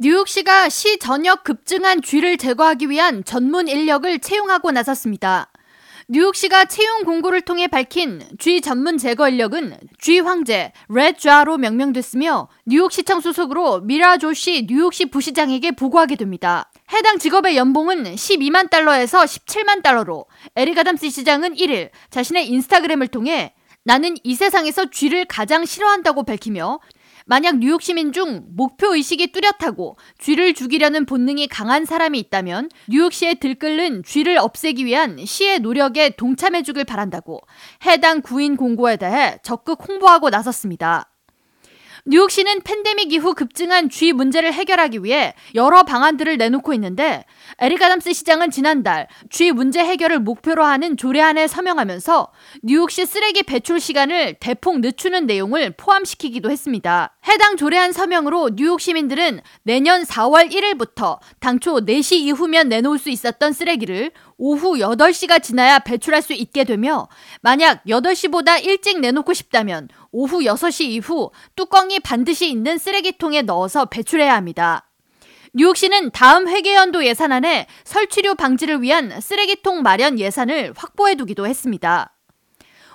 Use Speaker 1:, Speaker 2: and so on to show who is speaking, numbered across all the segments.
Speaker 1: 뉴욕시가 시 전역 급증한 쥐를 제거하기 위한 전문 인력을 채용하고 나섰습니다. 뉴욕시가 채용 공고를 통해 밝힌 쥐 전문 제거 인력은 쥐 황제 rat czar로 명명됐으며 뉴욕시청 소속으로 미라 조시 뉴욕시 부시장에게 보고하게 됩니다. 해당 직업의 연봉은 12만 달러에서 17만 달러로 에릭 아담스 시장은 1일 자신의 인스타그램을 통해 나는 이 세상에서 쥐를 가장 싫어한다고 밝히며 만약 뉴욕 시민 중 목표 의식이 뚜렷하고 쥐를 죽이려는 본능이 강한 사람이 있다면 뉴욕시에 들끓는 쥐를 없애기 위한 시의 노력에 동참해 주길 바란다고 해당 구인 공고에 대해 적극 홍보하고 나섰습니다. 뉴욕시는 팬데믹 이후 급증한 쥐 문제를 해결하기 위해 여러 방안들을 내놓고 있는데 에릭 아담스 시장은 지난달 쥐 문제 해결을 목표로 하는 조례안에 서명하면서 뉴욕시 쓰레기 배출 시간을 대폭 늦추는 내용을 포함시키기도 했습니다. 해당 조례안 서명으로 뉴욕 시민들은 내년 4월 1일부터 당초 4시 이후면 내놓을 수 있었던 쓰레기를 오후 8시가 지나야 배출할 수 있게 되며 만약 8시보다 일찍 내놓고 싶다면 오후 6시 이후 뚜껑이 반드시 있는 쓰레기통에 넣어서 배출해야 합니다. 뉴욕시는 다음 회계연도 예산안에 설치료 방지를 위한 쓰레기통 마련 예산을 확보해 두기도 했습니다.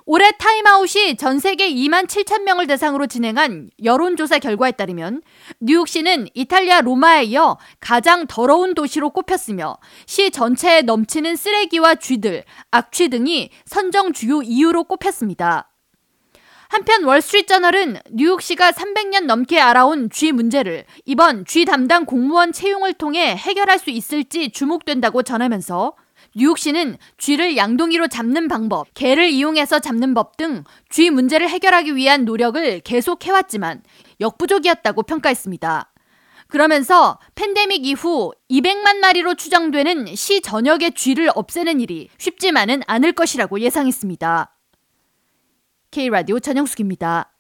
Speaker 1: 올해 타임아웃이 전 세계 2만 7천 명을 대상으로 진행한 여론조사 결과에 따르면 뉴욕시는 이탈리아 로마에 이어 가장 더러운 도시로 꼽혔으며 시 전체에 넘치는 쓰레기와 쥐들, 악취 등이 선정 주요 이유로 꼽혔습니다. 한편 월스트리트저널은 뉴욕시가 300년 넘게 앓아온 쥐 문제를 이번 쥐 담당 공무원 채용을 통해 해결할 수 있을지 주목된다고 전하면서 뉴욕시는 쥐를 양동이로 잡는 방법, 개를 이용해서 잡는 법 등 쥐 문제를 해결하기 위한 노력을 계속 해왔지만 역부족이었다고 평가했습니다. 그러면서 팬데믹 이후 200만 마리로 추정되는 시 전역의 쥐를 없애는 일이 쉽지만은 않을 것이라고 예상했습니다. K라디오 전영숙입니다.